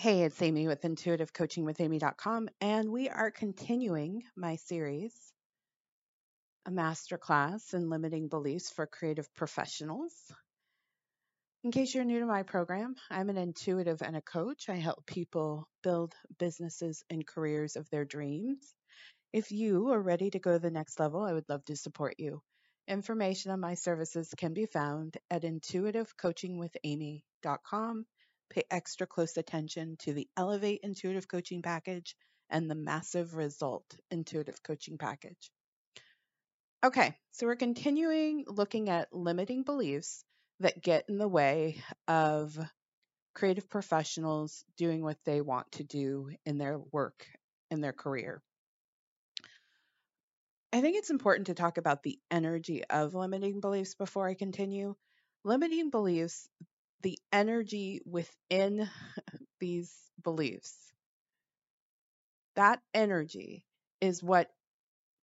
Hey, it's Amy with intuitivecoachingwithamy.com, and we are continuing my series, a masterclass in limiting beliefs for creative professionals. In case you're new to my program, I'm an intuitive and a coach. I help people build businesses and careers of their dreams. If you are ready to go to the next level, I would love to support you. Information on my services can be found at intuitivecoachingwithamy.com Pay extra close attention to the Elevate Intuitive Coaching Package and the Massive Result Intuitive Coaching Package. Okay, so we're continuing looking at limiting beliefs that get in the way of creative professionals doing what they want to do in their work, in their career. I think it's important to talk about the energy of limiting beliefs before I continue. Limiting beliefs the energy within these beliefs. That energy is what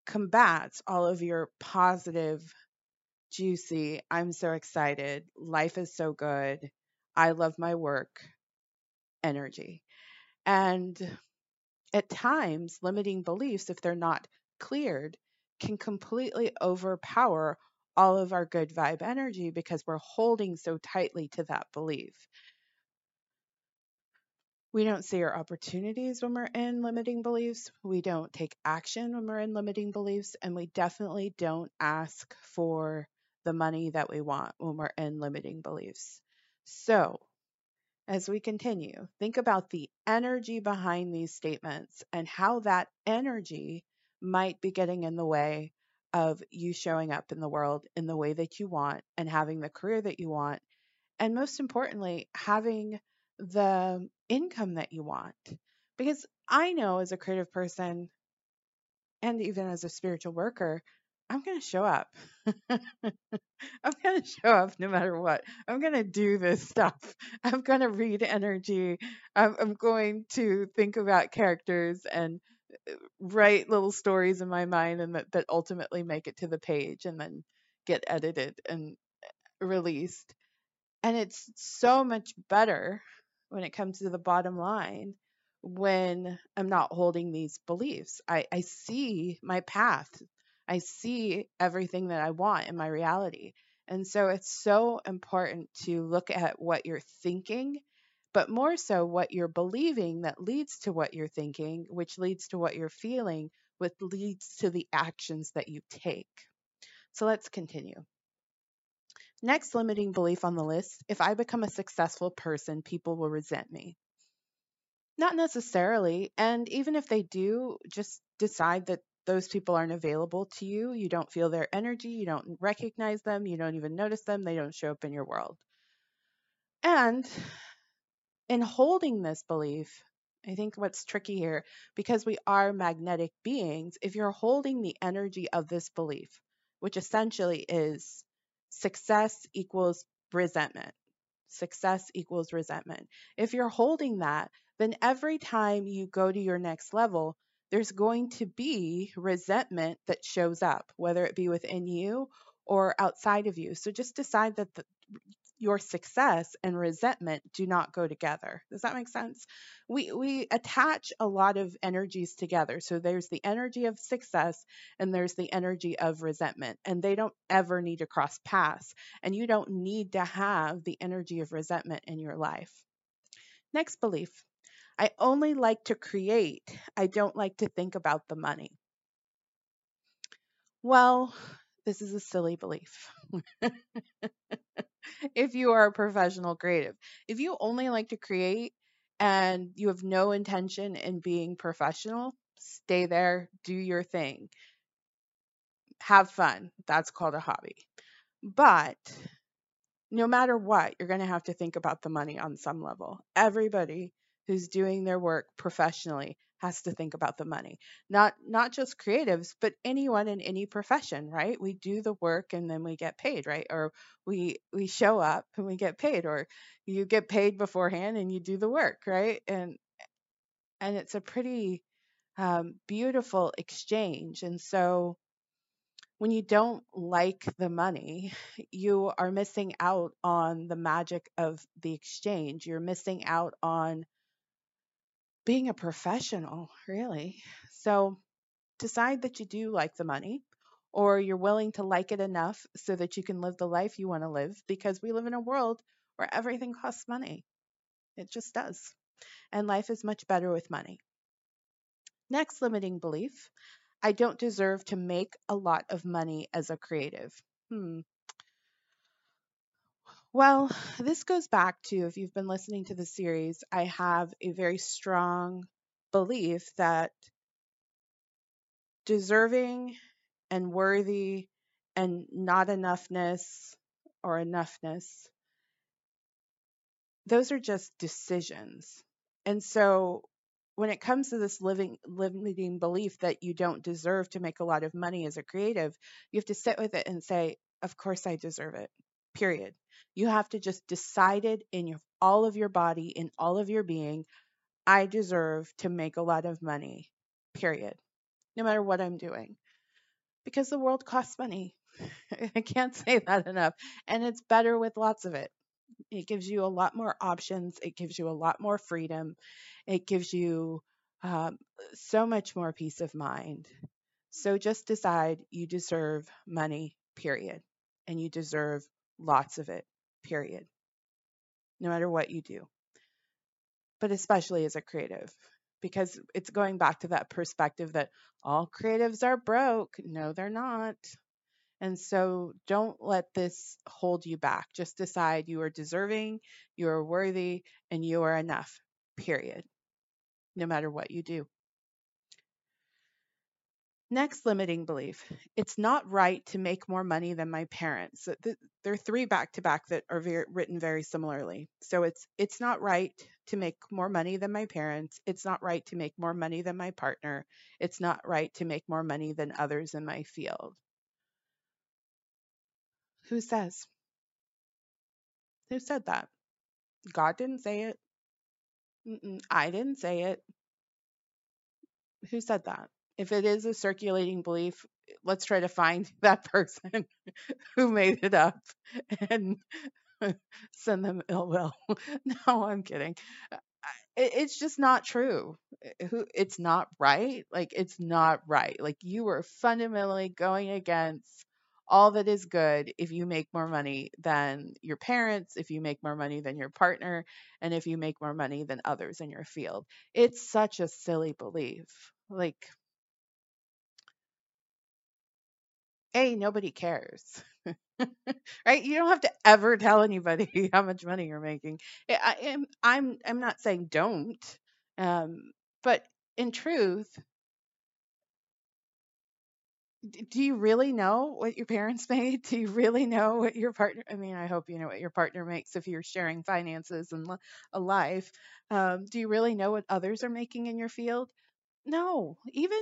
combats all of your positive, juicy, I'm so excited, life is so good, I love my work energy. And at times, limiting beliefs, if they're not cleared, can completely overpower all of our good vibe energy because we're holding so tightly to that belief. We don't see our opportunities when we're in limiting beliefs. We don't take action when we're in limiting beliefs. And we definitely don't ask for the money that we want when we're in limiting beliefs. So, as we continue, think about the energy behind these statements and how that energy might be getting in the way of you showing up in the world in the way that you want and having the career that you want. And most importantly, having the income that you want. Because I know as a creative person and even as a spiritual worker, I'm going to show up. I'm going to show up no matter what. I'm going to do this stuff. I'm going to read energy. I'm, I'm going to think about characters and write little stories in my mind and that, that ultimately make it to the page and then get edited and uh, released. And it's so much better when it comes to the bottom line when I'm not holding these beliefs. I, I see my path, I see everything that I want in my reality. And so it's so important to look at what you're thinking but more so what you're believing that leads to what you're thinking, which leads to what you're feeling, which leads to the actions that you take. So let's continue. Next limiting belief on the list if I become a successful person, people will resent me. Not necessarily. And even if they do, just decide that those people aren't available to you. You don't feel their energy. You don't recognize them. You don't even notice them. They don't show up in your world. And in holding this belief, I think what's tricky here, because we are magnetic beings, if you're holding the energy of this belief, which essentially is success equals resentment, success equals resentment. If you're holding that, then every time you go to your next level, there's going to be resentment that shows up, whether it be within you or outside of you. So just decide that the, your success and resentment do not go together. Does that make sense? We we attach a lot of energies together. So there's the energy of success and there's the energy of resentment and they don't ever need to cross paths and you don't need to have the energy of resentment in your life. Next belief. I only like to create. I don't like to think about the money. Well, this is a silly belief. if you are a professional creative. If you only like to create and you have no intention in being professional, stay there, do your thing. Have fun. That's called a hobby. But no matter what, you're going to have to think about the money on some level. Everybody who's doing their work professionally has to think about the money. Not not just creatives, but anyone in any profession, right? We do the work and then we get paid, right? Or we we show up and we get paid or you get paid beforehand and you do the work, right? And and it's a pretty um, beautiful exchange. And so when you don't like the money, you are missing out on the magic of the exchange. You're missing out on being a professional, really. So decide that you do like the money or you're willing to like it enough so that you can live the life you want to live because we live in a world where everything costs money. It just does. And life is much better with money. Next limiting belief I don't deserve to make a lot of money as a creative. Hmm. Well, this goes back to if you've been listening to the series, I have a very strong belief that deserving and worthy and not enoughness or enoughness, those are just decisions. And so when it comes to this living limiting belief that you don't deserve to make a lot of money as a creative, you have to sit with it and say, of course I deserve it. Period. You have to just decide it in your, all of your body, in all of your being, I deserve to make a lot of money. Period. No matter what I'm doing. Because the world costs money. I can't say that enough. And it's better with lots of it. It gives you a lot more options. It gives you a lot more freedom. It gives you um, so much more peace of mind. So just decide you deserve money, period. And you deserve lots of it, period. No matter what you do. But especially as a creative, because it's going back to that perspective that all creatives are broke. No, they're not. And so don't let this hold you back. Just decide you are deserving, you are worthy, and you are enough, period, no matter what you do. Next limiting belief it's not right to make more money than my parents. There are three back to back that are very, written very similarly. So it's it's not right to make more money than my parents. It's not right to make more money than my partner. It's not right to make more money than others in my field. Who says? Who said that? God didn't say it. Mm-mm, I didn't say it. Who said that? If it is a circulating belief, let's try to find that person who made it up and send them ill will. no, I'm kidding uh, it's just not true. It's not right. Like it's not right. Like you are fundamentally going against all that is good if you make more money than your parents, if you make more money than your partner, and if you make more money than others in your field. It's such a silly belief. Like, A, nobody cares. right? You don't have to ever tell anybody how much money you're making. I am I'm I'm not saying don't. Um, but in truth, do you really know what your parents made? Do you really know what your partner? I mean, I hope you know what your partner makes if you're sharing finances and a life. Um, do you really know what others are making in your field? No, even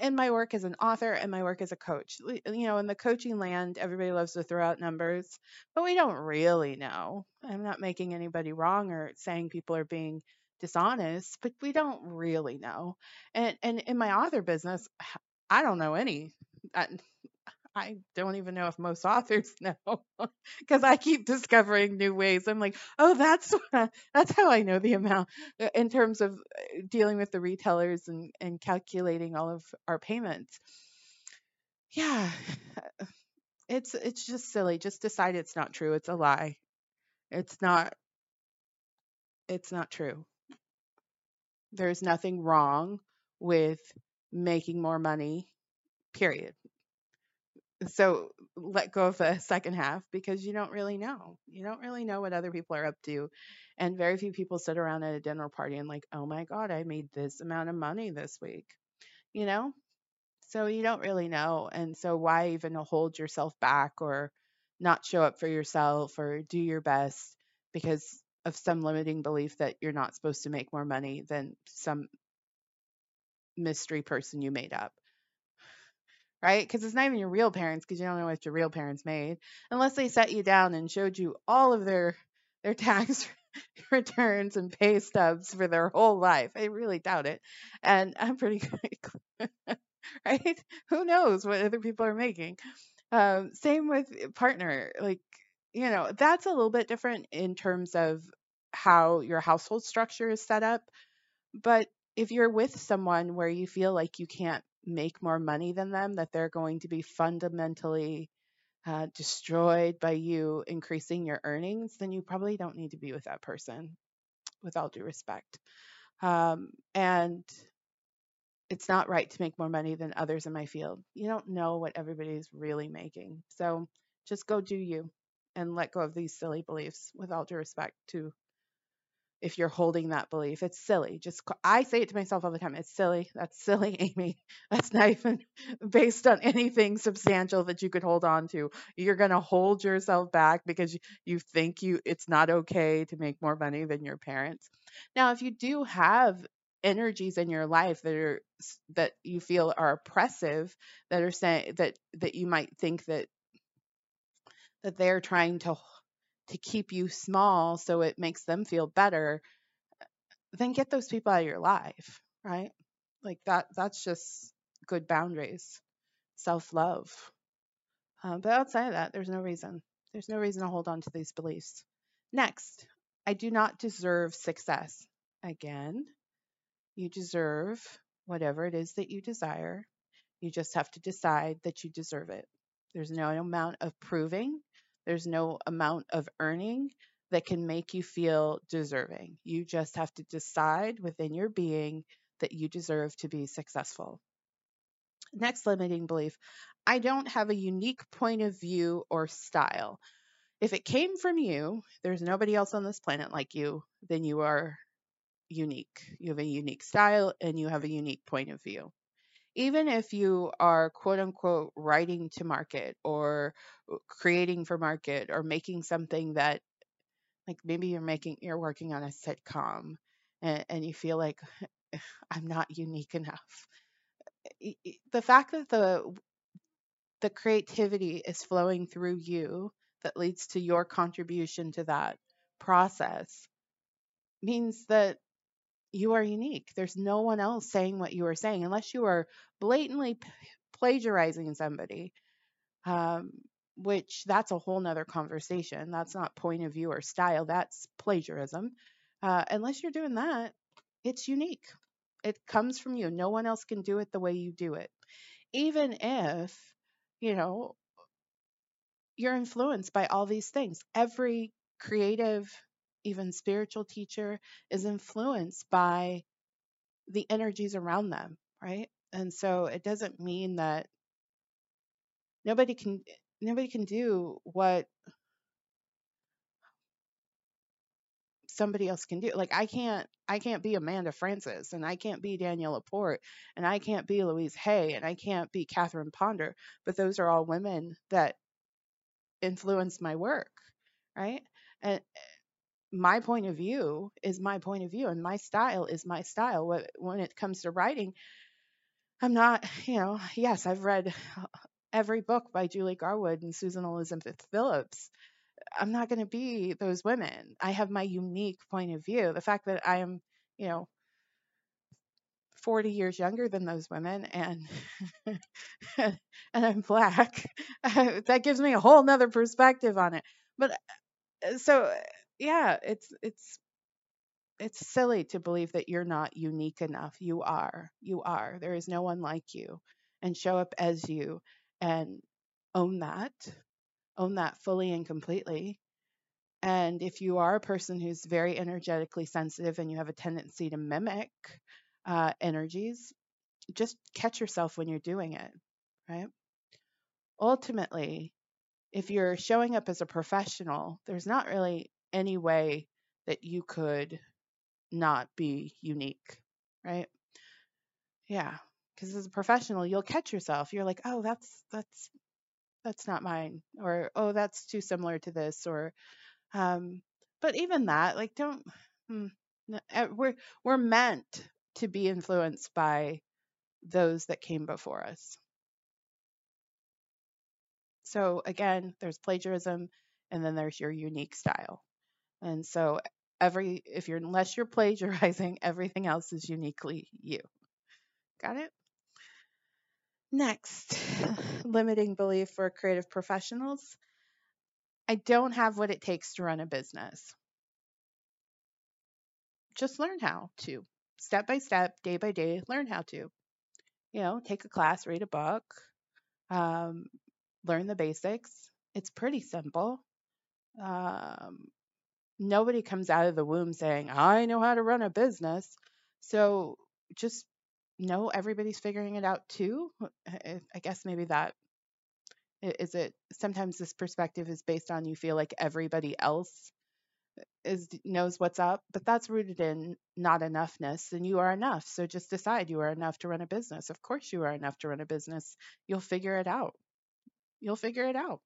in my work as an author and my work as a coach, you know, in the coaching land, everybody loves to throw out numbers, but we don't really know. I'm not making anybody wrong or saying people are being dishonest, but we don't really know. And and in my author business, I don't know any. I don't even know if most authors know because I keep discovering new ways. I'm like, oh, that's that's how I know the amount uh, in terms of uh, dealing with the retailers and and calculating all of our payments. Yeah, it's it's just silly. Just decide it's not true. It's a lie. It's not. It's not true. There's nothing wrong with making more money. Period so let go of the second half because you don't really know. You don't really know what other people are up to. And very few people sit around at a dinner party and like, oh my God, I made this amount of money this week. You know? So you don't really know. And so why even hold yourself back or not show up for yourself or do your best because of some limiting belief that you're not supposed to make more money than some mystery person you made up right? Because it's not even your real parents because you don't know what your real parents made unless they set you down and showed you all of their their tax returns and pay stubs for their whole life. I really doubt it. And I'm pretty right? Who knows what other people are making? Um, same with partner. Like, you know, that's a little bit different in terms of how your household structure is set up. But if you're with someone where you feel like you can't make more money than them, that they're going to be fundamentally uh, destroyed by you increasing your earnings, then you probably don't need to be with that person, with all due respect. Um, and it's not right to make more money than others in my field. You don't know what everybody's really making. So just go do you and let go of these silly beliefs with all due respect to if you're holding that belief. It's silly. Just I say it to myself all the time. It's silly. That's silly, Amy. That's not even based on anything substantial that you could hold on to. You're going to hold yourself back because you, think you it's not okay to make more money than your parents. Now, if you do have energies in your life that are that you feel are oppressive that are saying that that you might think that that they're trying to to keep you small so it makes them feel better, then get those people out of your life, right? Like that that's just good boundaries, self-love. Um, but outside of that, there's no reason. There's no reason to hold on to these beliefs. Next, I do not deserve success. Again, you deserve whatever it is that you desire. You just have to decide that you deserve it. There's no amount of proving there's no amount of earning that can make you feel deserving. You just have to decide within your being that you deserve to be successful. Next limiting belief I don't have a unique point of view or style. If it came from you, there's nobody else on this planet like you, then you are unique. You have a unique style and you have a unique point of view even if you are quote unquote writing to market or uh, creating for market or making something that like maybe you're making you're working on a sitcom and, and you feel like i'm not unique enough. The fact that the the creativity is flowing through you that leads to your contribution to that process means that you are unique. There's no one else saying what you are saying unless you are blatantly p- plagiarizing somebody. Um, which that's a whole nother conversation. That's not point of view or style. That's plagiarism. Uh, unless you're doing that, it's unique. It comes from you. No one else can do it the way you do it. Even if, you know, you're influenced by all these things. Every creative even spiritual teacher is influenced by the energies around them, right? And so it doesn't mean that nobody can nobody can do what somebody else can do. Like I can't I can't be Amanda Frances and I can't be Danielle LaPorte and I can't be Louise Hay and I can't be Catherine Ponder, but those are all women that influence my work, right? And my point of view is my point of view and my style is my style. When it comes to writing i'm not you know yes i've read every book by julie garwood and susan elizabeth phillips. I'm not going to be those women. I have my unique point of view. The fact that i am you know 40 years younger than those women and and i'm black that gives me a whole nother perspective on it. But uh, so yeah, it's it's it's silly to believe that you're not unique enough. You are. You are. There is no one like you. And show up as you and own that. Own that fully and completely. And if you are a person who's very energetically sensitive and you have a tendency to mimic uh, energies, just catch yourself when you're doing it, right? Ultimately, if you're showing up as a professional, there's not really any way that you could not be unique, right? Yeah, because as a professional, you'll catch yourself. You're like, "Oh, that's that's that's not mine," or "Oh, that's too similar to this," or um but even that, like don't hmm, eh, we're we're meant to be influenced by those that came before us. So again, there's plagiarism and then there's your unique style. And so every if you're unless you're plagiarizing, everything else is uniquely you. Got it? Next, limiting belief for creative professionals. I don't have what it takes to run a business. Just learn how to. step by step, day by day, learn how to. You know, take a class, read a book, um, learn the basics. It's pretty simple. Um, nobody comes out of the womb saying, I know how to run a business. So just know everybody's figuring it out too. Eh, I guess maybe that is it. Sometimes this perspective is based on you feel like everybody else eh, is knows what's up, but that's rooted in not enoughness and you are enough. So just decide you are enough to run a business. Of course you are enough to run a business. You'll figure it out. You'll figure it out.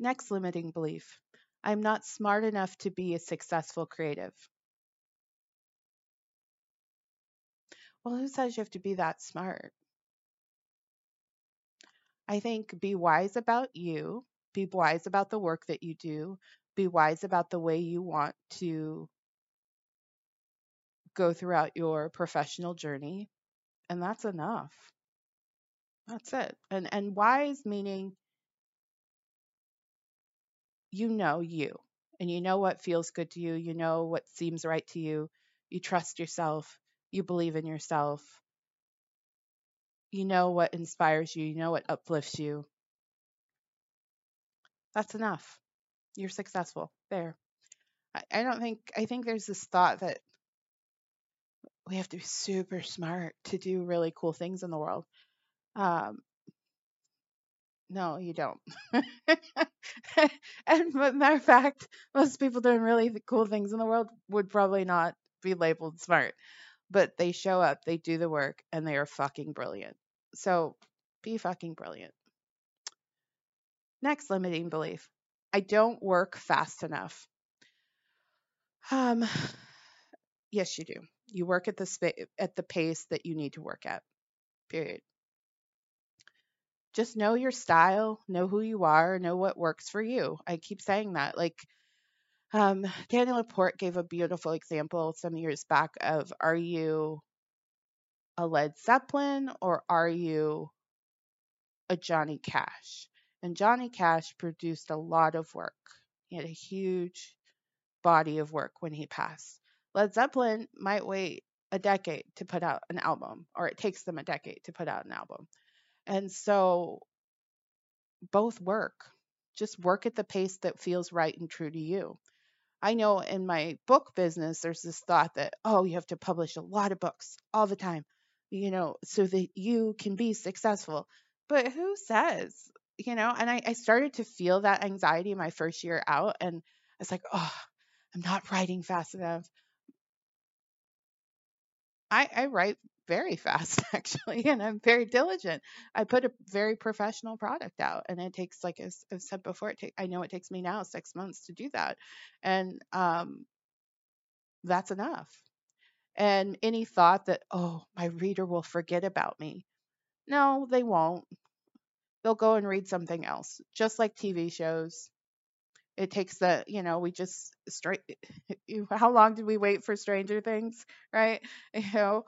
Next limiting belief. I'm not smart enough to be a successful creative. Well, who says you have to be that smart? I think be wise about you, be wise about the work that you do, be wise about the way you want to go throughout your professional journey, and that's enough. That's it. And and wise meaning you know you and you know what feels good to you, you know what seems right to you, you trust yourself, you believe in yourself, you know what inspires you, you know what uplifts you. That's enough. You're successful. There. I, don't think, I think there's this thought that we have to be super smart to do really cool things in the world. Um, no, you don't. and matter of fact, most people doing really cool things in the world would probably not be labeled smart, but they show up, they do the work, and they are fucking brilliant. So be fucking brilliant. Next limiting belief I don't work fast enough. Um, yes, you do. You work at the spa- at the pace that you need to work at. Period just know your style, know who you are, know what works for you. I keep saying that. Like um, Danielle LaPorte gave a beautiful example some years back of are you a Led Zeppelin or are you a Johnny Cash? And Johnny Cash produced a lot of work. He had a huge body of work when he passed. Led Zeppelin might wait a decade to put out an album, or it takes them a decade to put out an album. And so both work. Just work at the pace that feels right and true to you. I know in my book business, there's this thought that, oh, you have to publish a lot of books all the time, you know, so that you can be successful. But who says, you know, and I, I started to feel that anxiety my first year out. And I was like, oh, I'm not writing fast enough. I, I write very fast actually and i'm very diligent. I put a very professional product out and it takes like as i've said before it take, i know it takes me now six months to do that and um, that's enough. And any thought that oh my reader will forget about me no they won't. They'll go and read something else just like tv shows it takes the you know we just straight how long did we wait for stranger things right? You know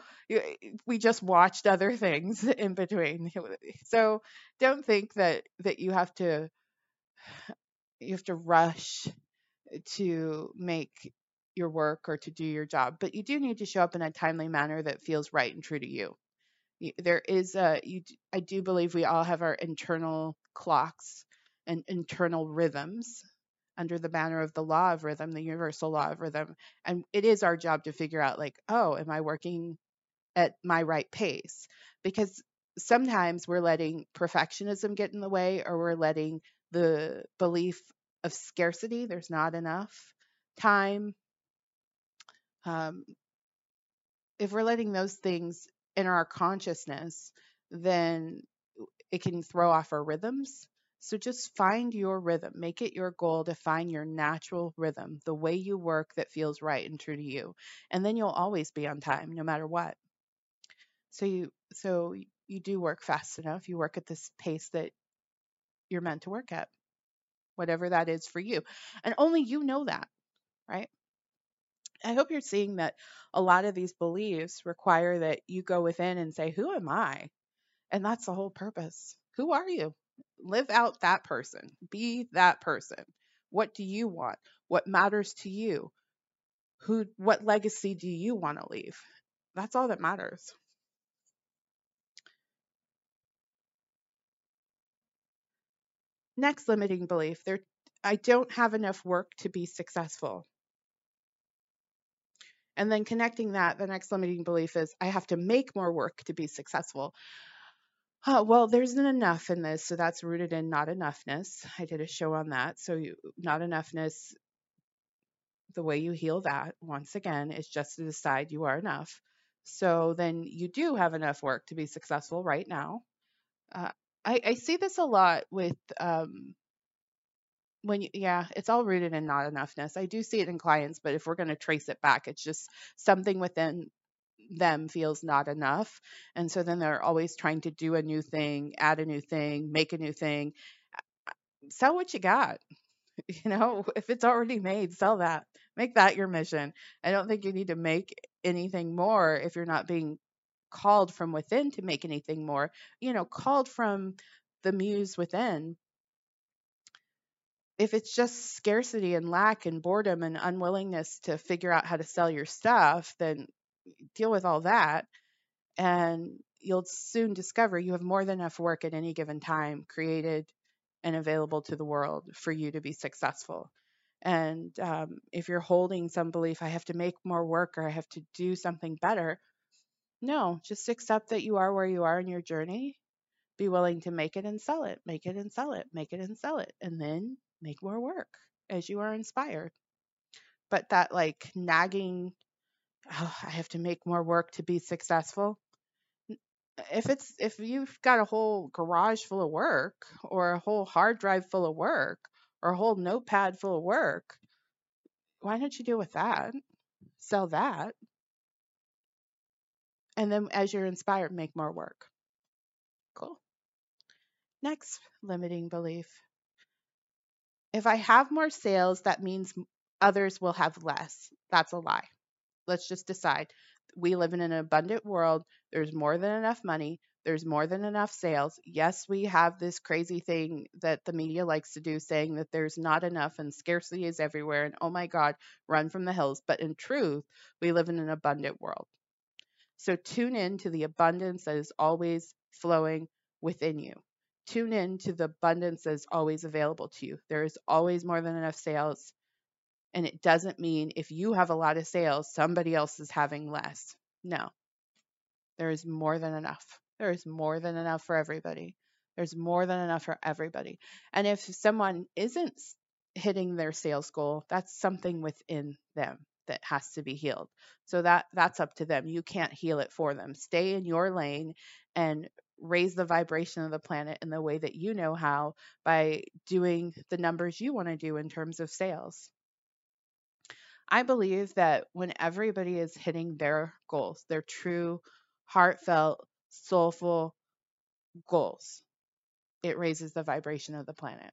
we just watched other things in between. So don't think that that you have to you have to rush to make your work or to do your job but you do need to show up in a timely manner that feels right and true to you. There is a you i do believe we all have our internal clocks and internal rhythms under the banner of the law of rhythm, the universal law of rhythm. And it is our job to figure out, like, oh, am I working at my right pace? Because sometimes we're letting perfectionism get in the way or we're letting the belief of scarcity, there's not enough time. Um, if we're letting those things enter our consciousness, then it can throw off our rhythms so just find your rhythm. Make it your goal to find your natural rhythm, the way you work that feels right and true to you. And then you'll always be on time no matter what. So you so you do work fast enough. You work at this pace that you're meant to work at. Whatever that is for you. And only you know that, right? I hope you're seeing that a lot of these beliefs require that you go within and say, Who am I? And that's the whole purpose. Who are you? Live out that person. Be that person. What do you want? What matters to you? Who what legacy do you want to leave? That's all that matters. Next limiting belief, there I don't have enough work to be successful. And then connecting that, the next limiting belief is I have to make more work to be successful. Oh, well, there's an enough in this. So that's rooted in not enoughness. I did a show on that. So, you, not enoughness, the way you heal that, once again, is just to decide you are enough. So then you do have enough work to be successful right now. Uh, I, I see this a lot with um, when you, yeah, it's all rooted in not enoughness. I do see it in clients, but if we're going to trace it back, it's just something within them feels not enough. And so then they're always trying to do a new thing, add a new thing, make a new thing. Sell what you got. You know, if it's already made, sell that. Make that your mission. I don't think you need to make anything more if you're not being called from within to make anything more. You know, called from the muse within if it's just scarcity and lack and boredom and unwillingness to figure out how to sell your stuff, then deal with all that. And you'll soon discover you have more than enough work at any given time created and available to the world for you to be successful. And um, if you're holding some belief, I have to make more work or I have to do something better, no, just accept that you are where you are in your journey. Be willing to make it and sell it, make it and sell it, make it and sell it. And then make more work as you are inspired. But that like nagging, oh, I have to make more work to be successful. If it's if you've got a whole garage full of work or a whole hard drive full of work or a whole notepad full of work, why don't you deal with that? Sell that. And then as you're inspired, make more work. Cool. Next limiting belief if I have more sales, that means others will have less. That's a lie. Let's just decide. We live in an abundant world. There's more than enough money. There's more than enough sales. Yes, we have this crazy thing that the media likes to do, saying that there's not enough and scarcity is everywhere. And oh my God, run from the hills. But in truth, we live in an abundant world. So tune in to the abundance that is always flowing within you tune in to the abundance that's always available to you. There is always more than enough sales. And it doesn't mean if you have a lot of sales, somebody else is having less. No, there is more than enough. There is more than enough for everybody. There's more than enough for everybody. And if someone isn't hitting their sales goal, that's something within them that has to be healed. So that that's up to them. You can't heal it for them. Stay in your lane and raise the vibration of the planet in the way that you know how by doing the numbers you want to do in terms of sales. I believe that when everybody is hitting their goals, their true, heartfelt, soulful goals, it raises the vibration of the planet.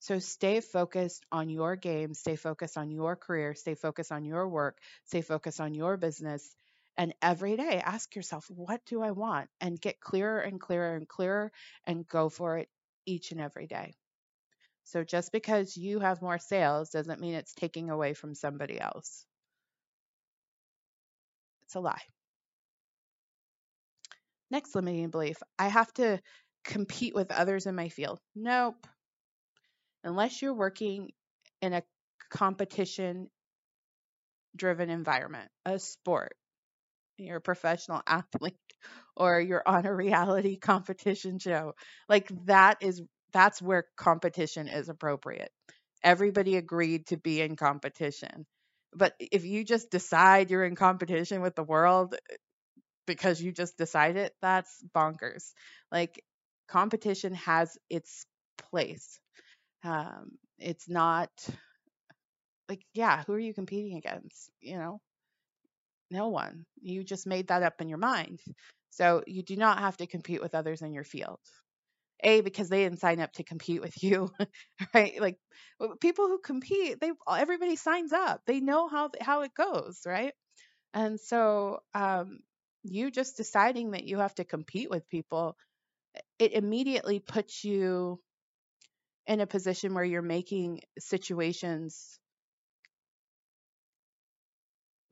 So stay focused on your game, stay focused on your career, stay focused on your work, stay focused on your business, and every day ask yourself, what do I want? And get clearer and clearer and clearer and go for it each and every day. So just because you have more sales doesn't mean it's taking away from somebody else. It's a lie. Next limiting belief I have to compete with others in my field. Nope. Unless you're working in a competition driven environment, a sport, you're a professional athlete or you're on a reality competition show. Like that is that's where competition is appropriate. Everybody agreed to be in competition. But if you just decide you're in competition with the world eh, because you just decided, that's bonkers. Like competition has its place. Um, it's not like, yeah, who are you competing against? You know, no one. You just made that up in your mind. So you do not have to compete with others in your field. A because they didn't sign up to compete with you, right? Like people who compete, they everybody signs up. They know how how it goes, right? And so um, you just deciding that you have to compete with people, it immediately puts you in a position where you're making situations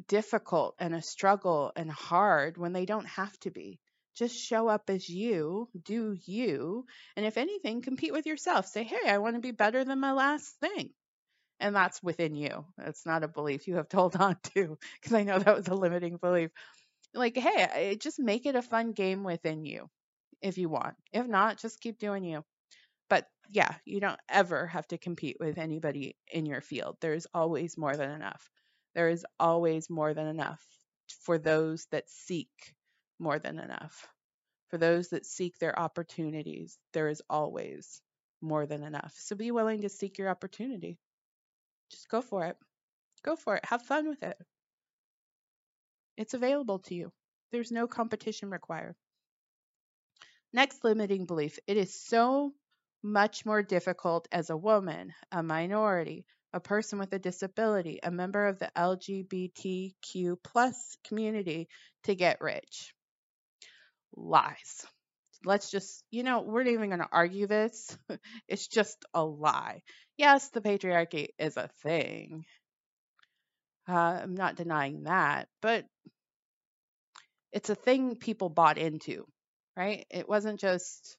difficult and a struggle and hard when they don't have to be. Just show up as you, do you, and if anything, compete with yourself. Say, hey, I want to be better than my last thing. And that's within you. It's not a belief you have to hold on to because I know that was a limiting belief. Like, hey, just make it a fun game within you if you want. If not, just keep doing you. But yeah, you don't ever have to compete with anybody in your field. There's always more than enough. There is always more than enough for those that seek more than enough. For those that seek their opportunities, there is always more than enough. So be willing to seek your opportunity. Just go for it. Go for it. Have fun with it. It's available to you. There's no competition required. Next limiting belief it is so much more difficult as a woman, a minority, a person with a disability, a member of the LGBTQ plus community to get rich. Lies. Let's just, you know, we're not even going to argue this. it's just a lie. Yes, the patriarchy is a thing. Uh, I'm not denying that, but it's a thing people bought into, right? It wasn't just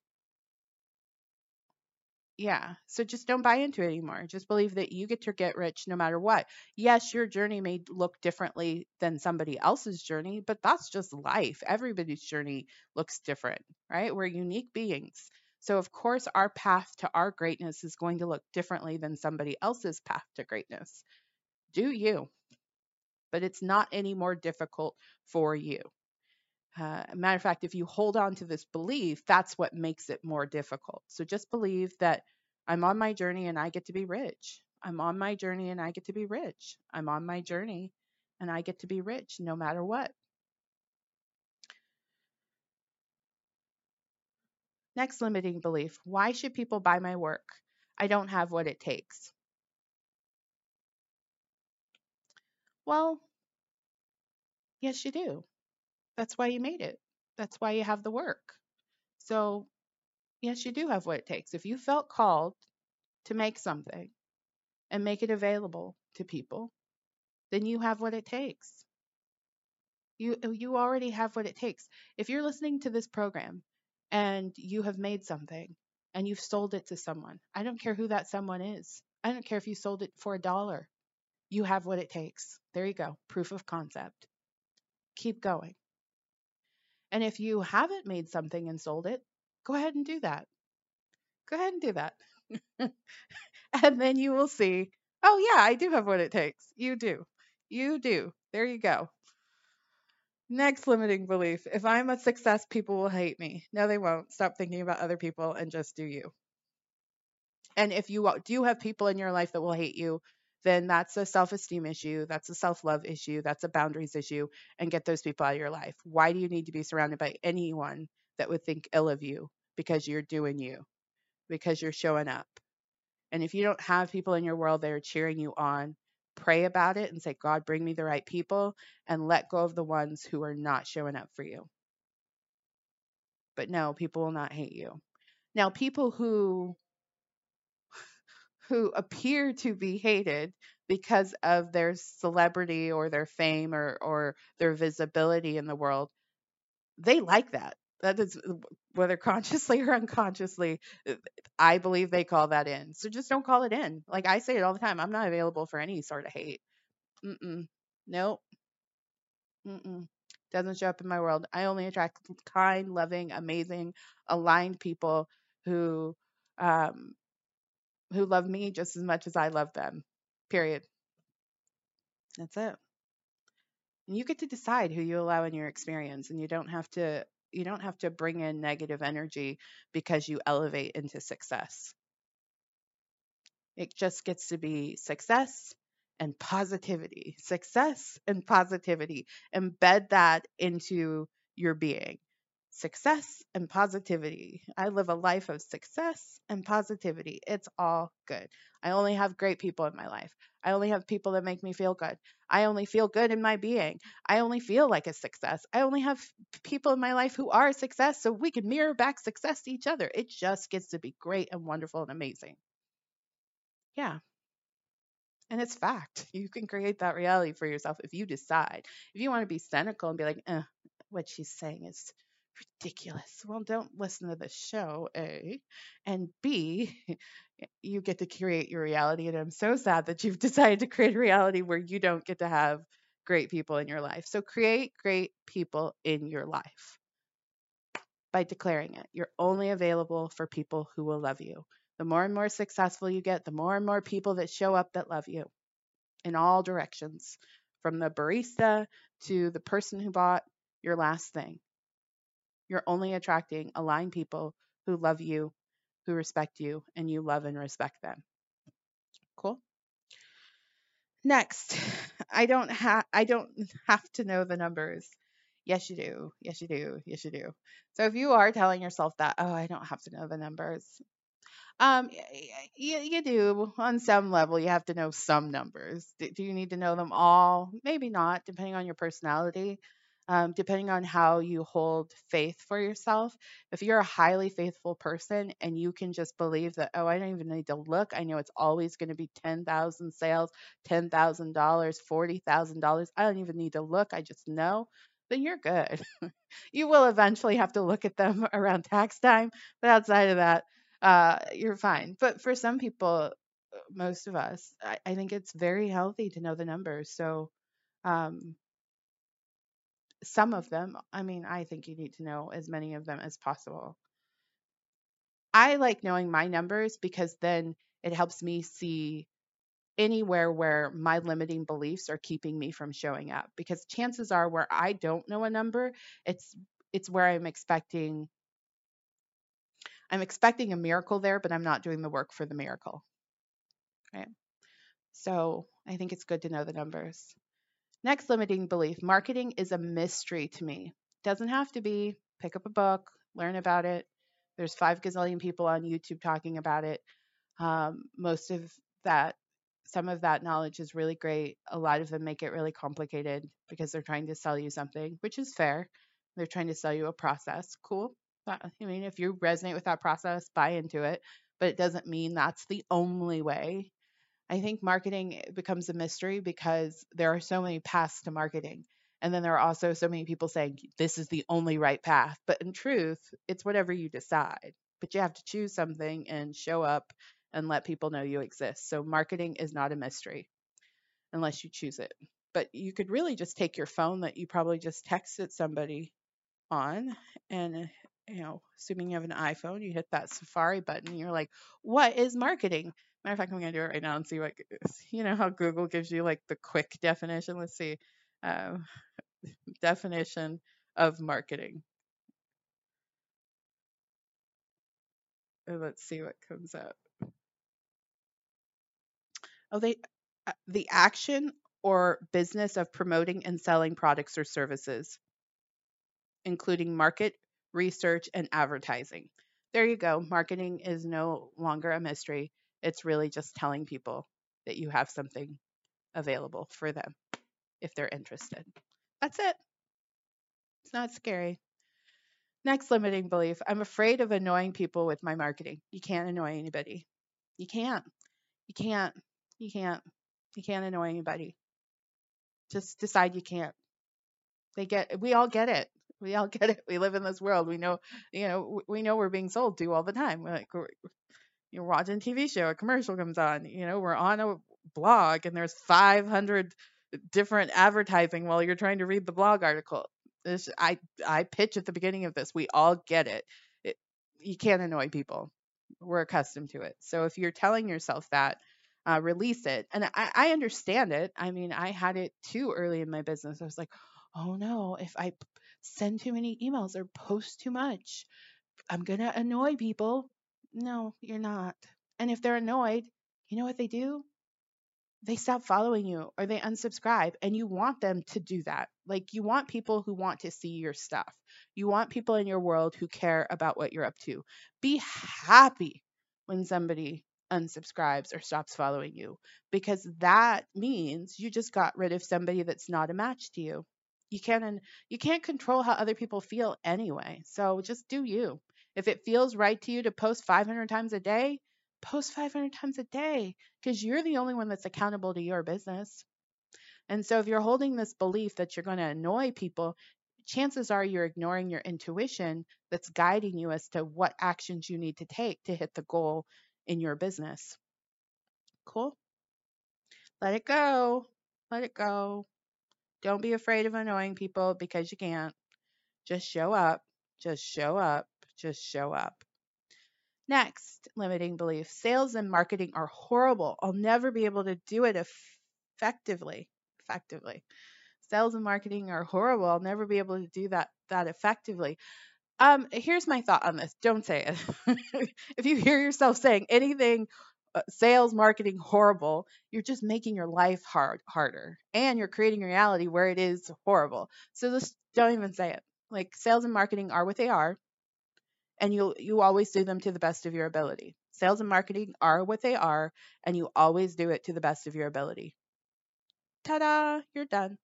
yeah. So just don't buy into it anymore. Just believe that you get to get rich no matter what. Yes, your journey may look differently than somebody else's journey, but that's just life. Everybody's journey looks different, right? We're unique beings. So, of course, our path to our greatness is going to look differently than somebody else's path to greatness. Do you? But it's not any more difficult for you. Uh, matter of fact, if you hold on to this belief, that's what makes it more difficult. So just believe that I'm on my journey and I get to be rich. I'm on my journey and I get to be rich. I'm on my journey and I get to be rich no matter what. Next limiting belief why should people buy my work? I don't have what it takes. Well, yes, you do. That's why you made it. That's why you have the work. So, yes, you do have what it takes. If you felt called to make something and make it available to people, then you have what it takes. You uh, you already have what it takes. If you're listening to this program and you have made something and you've sold it to someone, I don't care who that someone is. I don't care if you sold it for a dollar. You have what it takes. There you go. Proof of concept. Keep going. And if you haven't made something and sold it, go ahead and do that. Go ahead and do that. and then you will see, oh, yeah, I do have what it takes. You do. You do. There you go. Next limiting belief if I'm a success, people will hate me. No, they won't. Stop thinking about other people and just do you. And if you uh, do have people in your life that will hate you, then that's a self esteem issue. That's a self love issue. That's a boundaries issue. And get those people out of your life. Why do you need to be surrounded by anyone that would think ill of you because you're doing you, because you're showing up? And if you don't have people in your world that are cheering you on, pray about it and say, God, bring me the right people and let go of the ones who are not showing up for you. But no, people will not hate you. Now, people who who appear to be hated because of their celebrity or their fame or, or their visibility in the world, they like that. That is whether consciously or unconsciously, uh, I believe they call that in. So just don't call it in. Like I say it all the time. I'm not available for any sort of hate. Mm-mm. Nope. Mm-mm. Doesn't show up in my world. I only attract kind, loving, amazing, aligned people who um, who love me just as much as I love them. Period. That's it. And you get to decide who you allow in your experience and you don't have to you don't have to bring in negative energy because you elevate into success. It just gets to be success and positivity. Success and positivity. Embed that into your being success and positivity. I live a life of success and positivity. It's all good. I only have great people in my life. I only have people that make me feel good. I only feel good in my being. I only feel like a success. I only have people in my life who are a success so we can mirror back success to each other. It just gets to be great and wonderful and amazing. Yeah. And it's fact. You can create that reality for yourself if you decide. If you want to be cynical and be like, eh, what she's saying is ridiculous. Well, don't listen to the show, A. And B, you get to create your reality. And I'm so sad that you've decided to create a reality where you don't get to have great people in your life. So create great people in your life by declaring it. You're only available for people who will love you. The more and more successful you get, the more and more people that show up that love you in all directions, from the barista to the person who bought your last thing. You're only attracting aligned people who love you, who respect you, and you love and respect them. Cool. Next, I don't have I don't have to know the numbers. Yes, you do. Yes, you do. Yes, you do. So if you are telling yourself that, oh, I don't have to know the numbers, um, you, you do on some level. You have to know some numbers. Do, do you need to know them all? Maybe not, depending on your personality um, depending on how you hold faith for yourself. If you're a highly faithful person and you can just believe that, oh, I don't even need to look, I know it's always going to be 10,000 sales, $10,000, $40,000. I don't even need to look, I just know, then you're good. you will eventually have to look at them around tax time, but outside of that, uh, you're fine. But for some people, most of us, I, I think it's very healthy to know the numbers. So, um, some of them. I mean, I think you need to know as many of them as possible. I like knowing my numbers because then it helps me see anywhere where my limiting beliefs are keeping me from showing up because chances are where I don't know a number, it's it's where I'm expecting I'm expecting a miracle there, but I'm not doing the work for the miracle. Right? So, I think it's good to know the numbers. Next limiting belief marketing is a mystery to me. Doesn't have to be. Pick up a book, learn about it. There's five gazillion people on YouTube talking about it. Um, most of that, some of that knowledge is really great. A lot of them make it really complicated because they're trying to sell you something, which is fair. They're trying to sell you a process. Cool. I mean, if you resonate with that process, buy into it. But it doesn't mean that's the only way I think marketing becomes a mystery because there are so many paths to marketing. And then there are also so many people saying this is the only right path. But in truth, it's whatever you decide. But you have to choose something and show up and let people know you exist. So marketing is not a mystery unless you choose it. But you could really just take your phone that you probably just texted somebody on and you know, assuming you have an iPhone, you hit that Safari button, you're like, what is marketing? Matter of fact, I'm gonna do it right now and see what you know how Google gives you like the quick definition. Let's see, um, definition of marketing. let's see what comes up. Oh, they uh, the action or business of promoting and selling products or services, including market research and advertising. There you go. Marketing is no longer a mystery. It's really just telling people that you have something available for them if they're interested. That's it. It's not scary. Next limiting belief I'm afraid of annoying people with my marketing. You can't annoy anybody. You can't. You can't. You can't. You can't annoy anybody. Just decide you can't. They get we all get it. We all get it. We live in this world. We know, you know, we know we're being sold to all the time. We're like you're watching TV show, a commercial comes on, you know, we're on a blog and there's 500 different advertising while you're trying to read the blog article. This, I I pitch at the beginning of this. We all get it. it. You can't annoy people. We're accustomed to it. So if you're telling yourself that, uh, release it. And I, I understand it. I mean, I had it too early in my business. I was like, oh no, if I send too many emails or post too much, I'm gonna annoy people. No, you're not. And if they're annoyed, you know what they do? They stop following you or they unsubscribe. And you want them to do that. Like, you want people who want to see your stuff. You want people in your world who care about what you're up to. Be happy when somebody unsubscribes or stops following you because that means you just got rid of somebody that's not a match to you. You can't you can't control how other people feel anyway. So just do you. If it feels right to you to post 500 times a day, post 500 times a day because you're the only one that's accountable to your business. And so if you're holding this belief that you're going to annoy people, chances are you're ignoring your intuition that's guiding you as to what actions you need to take to hit the goal in your business. Cool. Let it go. Let it go. Don't be afraid of annoying people because you can't. Just show up. Just show up. Just show up. Next, limiting belief. Sales and marketing are horrible. I'll never be able to do it effectively. Effectively. Sales and marketing are horrible. I'll never be able to do that that effectively. Um, here's my thought on this. Don't say it. if you hear yourself saying anything uh, sales marketing horrible, you're just making your life hard harder and you're creating reality where it is horrible. So just don't even say it. Like sales and marketing are what they are and you you always do them to the best of your ability. Sales and marketing are what they are and you always do it to the best of your ability. Ta-da, you're done.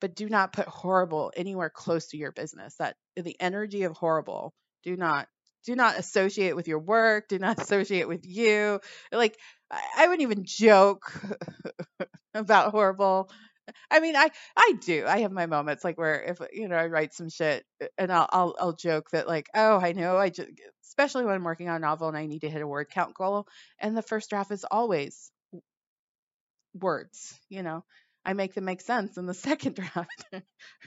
But do not put horrible anywhere close to your business. That the energy of horrible, do not do not associate with your work, do not associate with you. Like I wouldn't even joke about horrible. I mean, I I do. I have my moments like where if you know I write some shit uh, and I'll I'll, I'll joke that like oh I know I just especially when I'm working on a novel and I need to hit a word count goal and the first draft is always words. You know, I make them make sense in the second draft,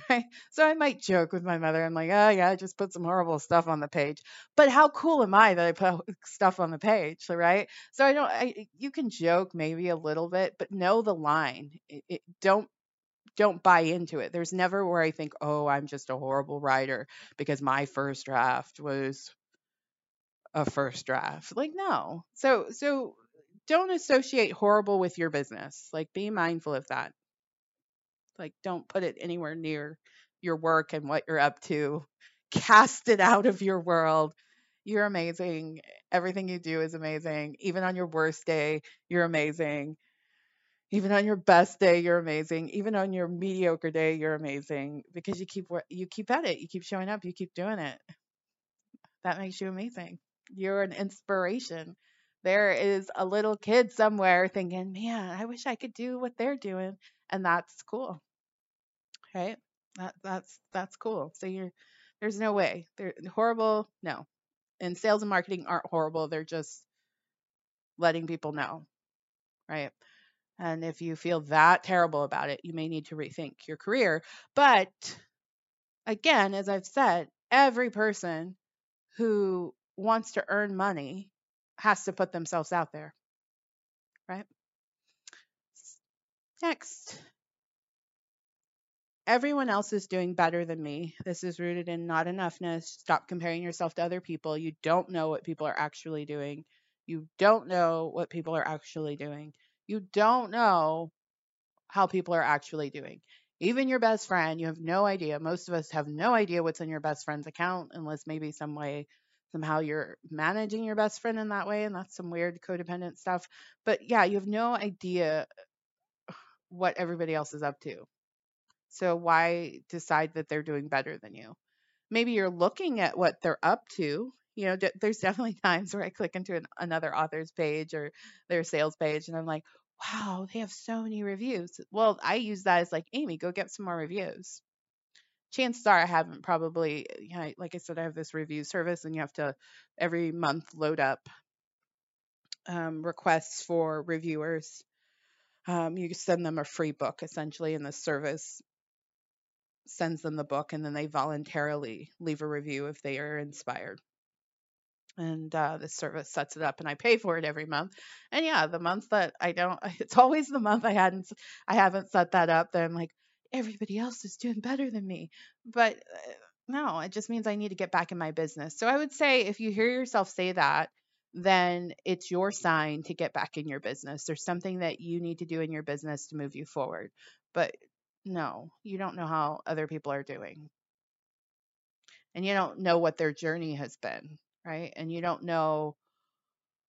right? So I might joke with my mother. I'm like, oh yeah, I just put some horrible stuff on the page. But how cool am I that I put stuff on the page, right? So I don't. I, you can joke maybe a little bit, but know the line. It, it, don't don't buy into it. There's never where I think, oh, I'm just a horrible writer because my first draft was a first draft. Like no. So so don't associate horrible with your business. Like be mindful of that. Like, don't put it anywhere near your work and what you're up to. Cast it out of your world. You're amazing. Everything you do is amazing. Even on your worst day, you're amazing. Even on your best day, you're amazing. Even on your mediocre day, you're amazing because you keep you keep at it. You keep showing up. You keep doing it. That makes you amazing. You're an inspiration. There is a little kid somewhere thinking, "Man, I wish I could do what they're doing." And that's cool right? That that's that's cool. So you're there's no way. They're horrible. No. And sales and marketing aren't horrible. They're just letting people know. Right? And if you feel that terrible about it, you may need to rethink your career. But again, as I've said, every person who wants to earn money has to put themselves out there. Right? Next, everyone else is doing better than me. This is rooted in not enoughness. Stop comparing yourself to other people. You don't know what people are actually doing. You don't know what people are actually doing. You don't know how people are actually doing. Even your best friend, you have no idea. Most of us have no idea what's in your best friend's account unless maybe some way somehow you're managing your best friend in that way and that's some weird codependent stuff. But yeah, you have no idea what everybody else is up to. So why decide that they're doing better than you? Maybe you're looking at what they're up to. You know, d- there's definitely times where I click into an, another author's page or their sales page and I'm like, wow, they have so many reviews. Well, I use that as like, Amy, go get some more reviews. Chances are I haven't probably, you know, like I said, I have this review service and you have to every month load up um, requests for reviewers. Um, you send them a free book essentially, and the service sends them the book and then they voluntarily leave a review if they are inspired. And uh, the service sets it up and i pay for it every month. And yeah the months that i don't it's always the month i hadn't i haven't set that up that i'm like everybody else is doing better than me. But uh, no it just means i need to get back in my business. So i would say if you hear yourself say that then it's your sign to get back in your business. There's something that you need to do in your business to move you forward. But no, you don't know how other people are doing. And you don't know what their journey has been, right? And you don't know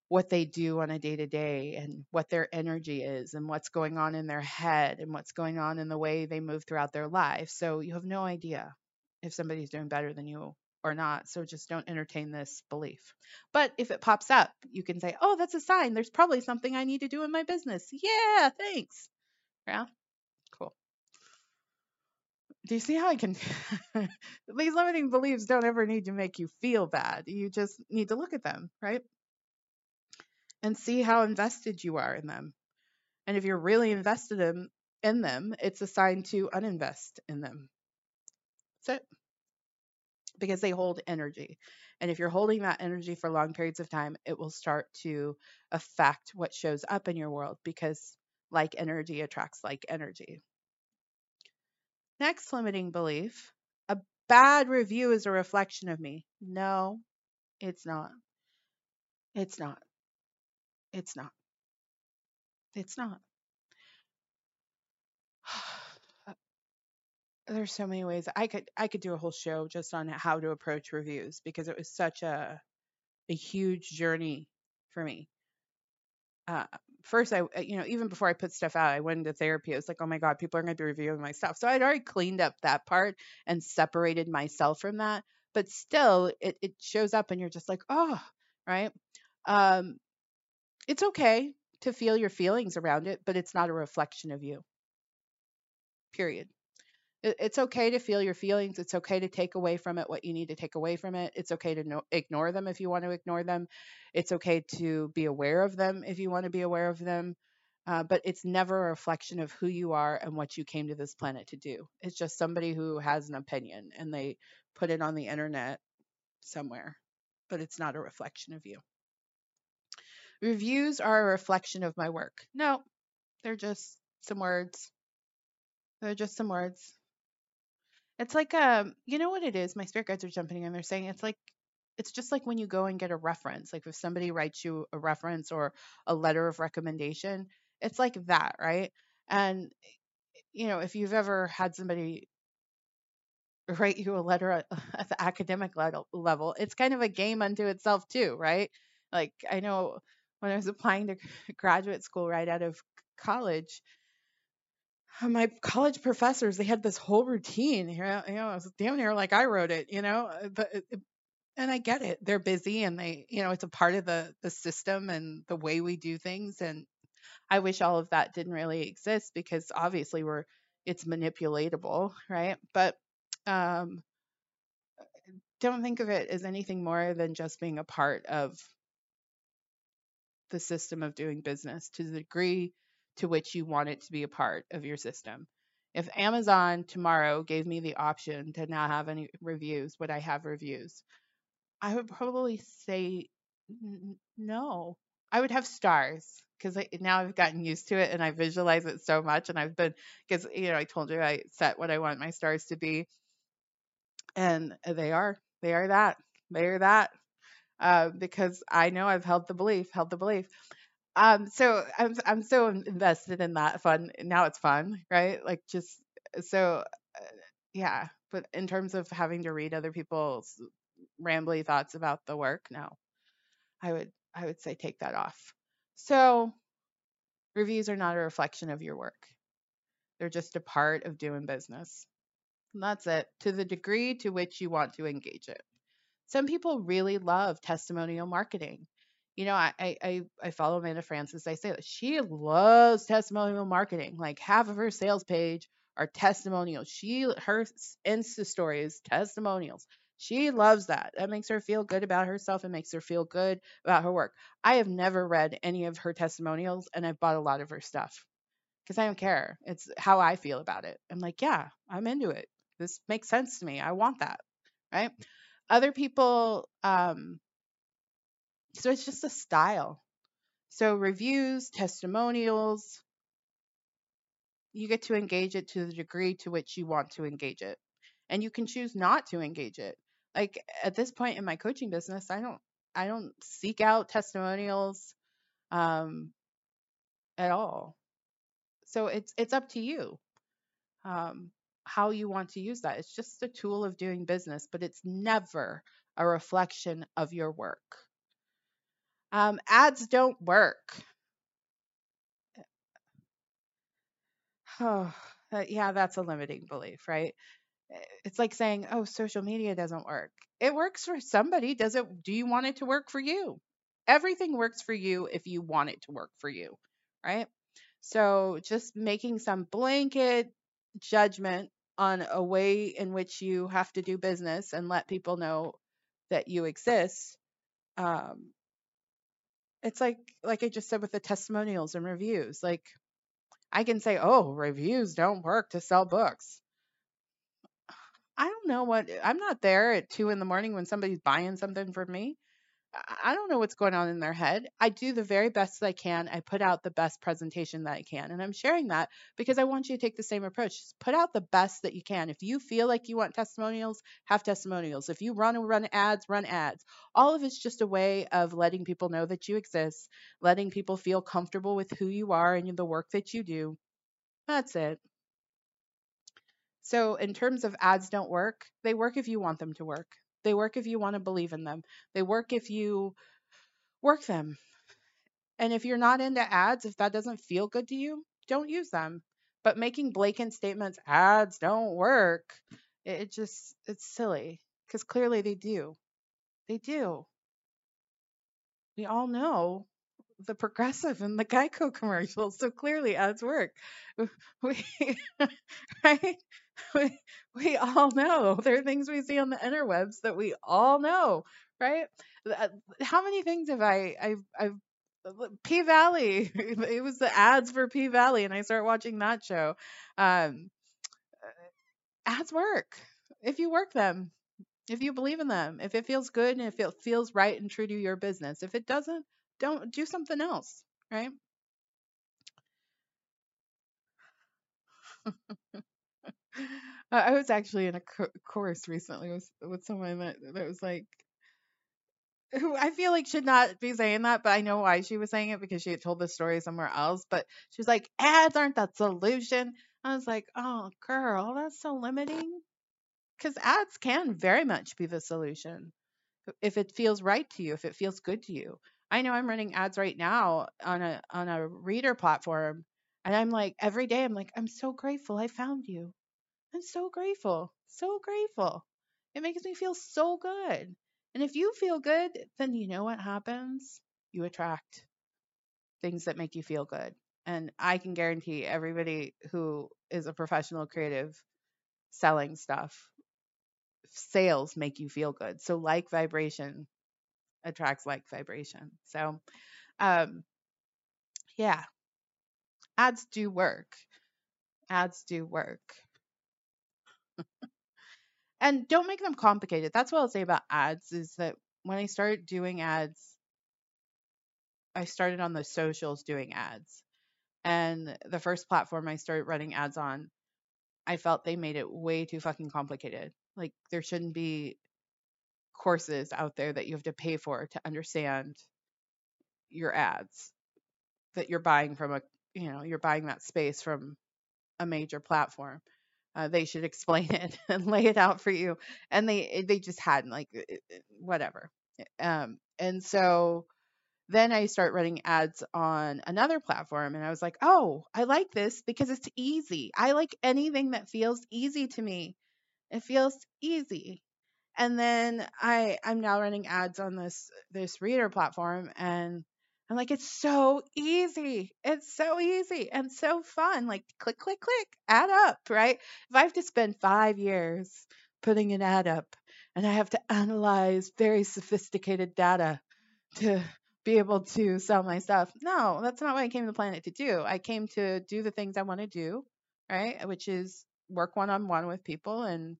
what they do on a day to day and what their energy is and what's going on in their head and what's going on in the way they move throughout their life. So you have no idea if somebody's doing better than you or not. So just don't entertain this belief. But if it pops up, you can say, oh, that's a sign. There's probably something I need to do in my business. Yeah, thanks. Yeah. Do you see how I can? These limiting beliefs don't ever need to make you feel bad. You just need to look at them, right? And see how invested you are in them. And if you're really invested in, in them, it's a sign to uninvest in them. That's it. Because they hold energy. And if you're holding that energy for long periods of time, it will start to affect what shows up in your world because like energy attracts like energy. Next limiting belief a bad review is a reflection of me. No, it's not. It's not. It's not. It's not. There's so many ways I could I could do a whole show just on how to approach reviews because it was such a a huge journey for me. Uh, first, I you know even before I put stuff out, I went into therapy. I was like, oh my god, people are going to be reviewing my stuff. So I'd already cleaned up that part and separated myself from that. But still, it it shows up, and you're just like, oh, right. Um, it's okay to feel your feelings around it, but it's not a reflection of you. Period. It's okay to feel your feelings. It's okay to take away from it what you need to take away from it. It's okay to no- ignore them if you want to ignore them. It's okay to be aware of them if you want to be aware of them. Uh, but it's never a reflection of who you are and what you came to this planet to do. It's just somebody who has an opinion and they put it on the internet somewhere, but it's not a reflection of you. Reviews are a reflection of my work. No, they're just some words. They're just some words. It's like um, you know what it is? My spirit guides are jumping in. They're saying it's like it's just like when you go and get a reference. Like if somebody writes you a reference or a letter of recommendation, it's like that, right? And you know, if you've ever had somebody write you a letter at, at the academic level, it's kind of a game unto itself too, right? Like I know when I was applying to graduate school right out of college, my college professors they had this whole routine. You know, you know, it was damn near like I wrote it. You know, uh, but and I get it. They're busy and they, you know, it's a part of the the system and the way we do things. And I wish all of that didn't really exist because obviously we're it's manipulatable, right? But um, don't think of it as anything more than just being a part of the system of doing business to the degree to which you want it to be a part of your system. If Amazon tomorrow gave me the option to not have any reviews, would I have reviews? I would probably say n- no. I would have stars because now I've gotten used to it and I visualize it so much. And I've been, because, you know, I told you I set what I want my stars to be. And they are, they are that. They are that uh, because I know I've held the belief, held the belief. Um, so I'm I'm so invested in that fun. Now it's fun, right? Like just so, uh, yeah. But in terms of having to read other people's rambly thoughts about the work, no, I would I would say take that off. So reviews are not a reflection of your work. They're just a part of doing business. And that's it. To the degree to which you want to engage it. Some people really love testimonial marketing. You know, I I I follow Amanda Frances. I say that she loves testimonial marketing. Like half of her sales page are testimonials. She her Insta story is testimonials. She loves that. That makes her feel good about herself. It makes her feel good about her work. I have never read any of her testimonials and I've bought a lot of her stuff because I don't care. It's how I feel about it. I'm like, yeah, I'm into it. This makes sense to me. I want that. Right other people um so it's just a style so reviews testimonials you get to engage it to the degree to which you want to engage it and you can choose not to engage it like at this point in my coaching business i don't i don't seek out testimonials um at all so it's it's up to you um how you want to use that. It's just a tool of doing business, but it's never a reflection of your work. Um, ads don't work. Oh, yeah, that's a limiting belief, right? It's like saying, "Oh, social media doesn't work." It works for somebody. Does it do you want it to work for you? Everything works for you if you want it to work for you, right? So, just making some blanket judgment on a way in which you have to do business and let people know that you exist um it's like like I just said with the testimonials and reviews like I can say oh reviews don't work to sell books I don't know what I'm not there at two in the morning when somebody's buying something from me. I don't know what's going on in their head. I do the very best that I can. I put out the best presentation that I can. And I'm sharing that because I want you to take the same approach. Just put out the best that you can. If you feel like you want testimonials, have testimonials. If you run and run ads, run ads. All of it's just a way of letting people know that you exist, letting people feel comfortable with who you are and the work that you do. That's it. So, in terms of ads don't work, they work if you want them to work. They work if you want to believe in them. They work if you work them. And if you're not into ads, if that doesn't feel good to you, don't use them. But making blatant statements, ads don't work, it, just, it's silly because clearly they do. They do. We all know the progressive and the Geico commercials. So clearly ads work. We, right? We, we all know there are things we see on the interwebs that we all know, right? Uh, How many things have I, I've, I've, P Valley. It was the ads for P Valley, and I started watching that show. Um, ads work if you work them, if you believe in them, if it feels good and if it feels right and true to your business. If it doesn't, don't do something else, right? I was actually in a co- course recently with with someone that that was like who I feel like should not be saying that, but I know why she was saying it because she had told the story somewhere else. But she was like, ads aren't the solution. I was like, oh, girl, that's so limiting. Because ads can very much be the solution if it feels right to you, if it feels good to you. I know I'm running ads right now on a on a reader platform, and I'm like every day I'm like, I'm so grateful I found you. I'm so grateful. So grateful. It makes me feel so good. And if you feel good, then you know what happens? You attract things that make you feel good. And I can guarantee everybody who is a professional creative selling stuff, sales make you feel good. So like vibration attracts like vibration. So um yeah, ads do work. Ads do work. and don't make them complicated. That's what I'll say about ads is that when I started doing ads, I started on the socials doing ads. And the first platform I started running ads on, I felt they made it way too fucking complicated. Like there shouldn't be courses out there that you have to pay for to understand your ads that you're buying from a, you know, you're buying that space from a major platform. Uh, they should explain it and lay it out for you. And they eh, they just hadn't like it- it- whatever. Um, and so then I start running ads on another platform, and I was like, oh, I like this because it's easy. I like anything that feels easy to me. It feels easy. And then I I'm now running ads on this this reader platform, and I'm like, it's so easy. It's so easy and so fun. Like click, click, click, add up, right? If I have to spend five years putting an ad up and I have to analyze very sophisticated data to be able to sell my stuff, no, that's not what I came to the planet to do. I came to do the things I want to do, right? Which is work one on one with people and,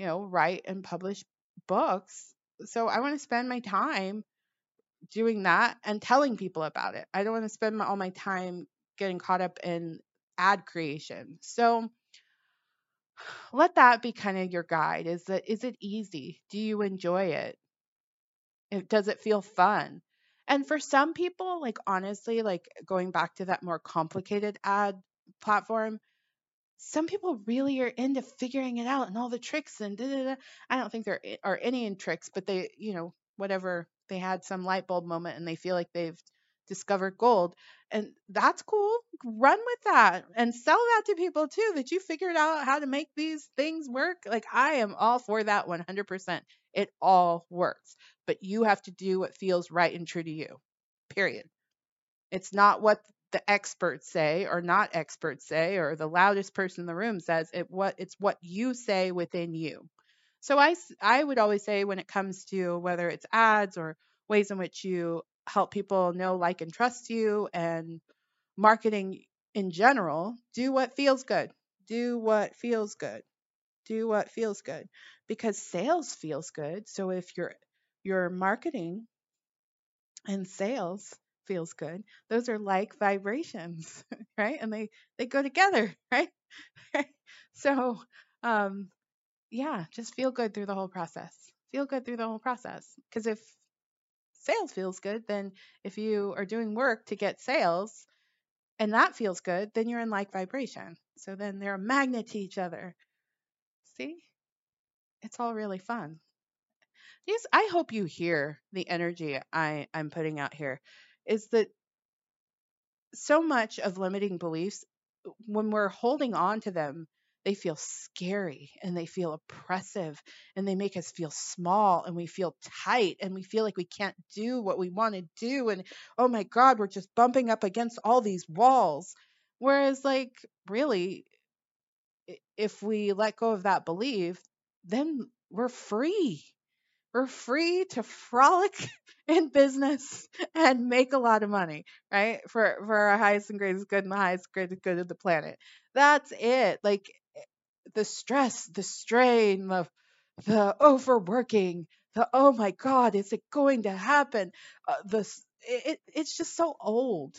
you know, write and publish books. So I want to spend my time doing that and telling people about it. I don't want to spend my, all my time getting caught up in ad creation. So let that be kind of your guide. Is that is it easy? Do you enjoy it? It does it feel fun? And for some people, like honestly, like going back to that more complicated ad platform, some people really are into figuring it out and all the tricks and da, da, da. I don't think there are any tricks, but they, you know, whatever they had some light bulb moment and they feel like they've discovered gold. And that's cool. Run with that and sell that to people too that you figured out how to make these things work. Like I am all for that 100%. It all works, but you have to do what feels right and true to you. Period. It's not what the experts say or not experts say or the loudest person in the room says it what it's what you say within you so I, I would always say when it comes to whether it's ads or ways in which you help people know, like, and trust you and marketing in general, do what feels good. Do what feels good. Do what feels good because sales feels good. So if your your marketing and sales feels good, those are like vibrations, right? And they they go together, right? so um yeah, just feel good through the whole process. Feel good through the whole process. Because if sales feels good, then if you are doing work to get sales and that feels good, then you're in like vibration. So then they're a magnet to each other. See? It's all really fun. Yes, I hope you hear the energy I, I'm putting out here. Is that so much of limiting beliefs, when we're holding on to them, they feel scary and they feel oppressive and they make us feel small and we feel tight and we feel like we can't do what we want to do and oh my god we're just bumping up against all these walls. Whereas like really if we let go of that belief then we're free we're free to frolic in business and make a lot of money, right? For for our highest and greatest good and the highest greatest good of the planet. That's it. Like the stress, the strain, the the overworking, the oh my god, is it going to happen? Uh, the it, it's just so old.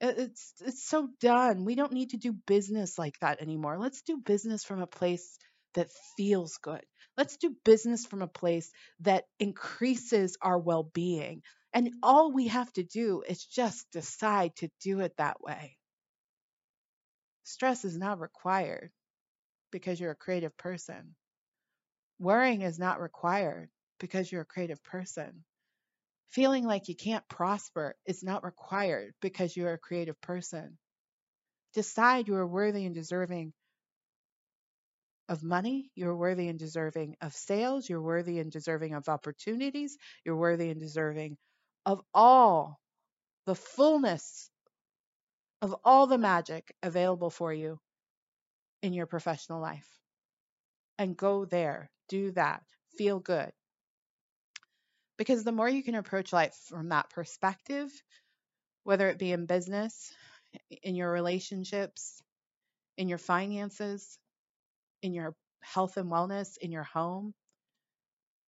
It's it's so done. We don't need to do business like that anymore. Let's do business from a place that feels good. Let's do business from a place that increases our well-being. And all we have to do is just decide to do it that way. Stress is not required because you're a creative person. Worrying is not required because you're a creative person. Feeling like you can't prosper is not required because you're a creative person. Decide you are worthy and deserving of money, you're worthy and deserving of sales, you're worthy and deserving of opportunities, you're worthy and deserving of all the fullness of all the magic available for you in your professional life. And go there, do that, feel good. Because the more you can approach life from that perspective, whether it be in business, in your relationships, in your finances, in your health and wellness, in your home,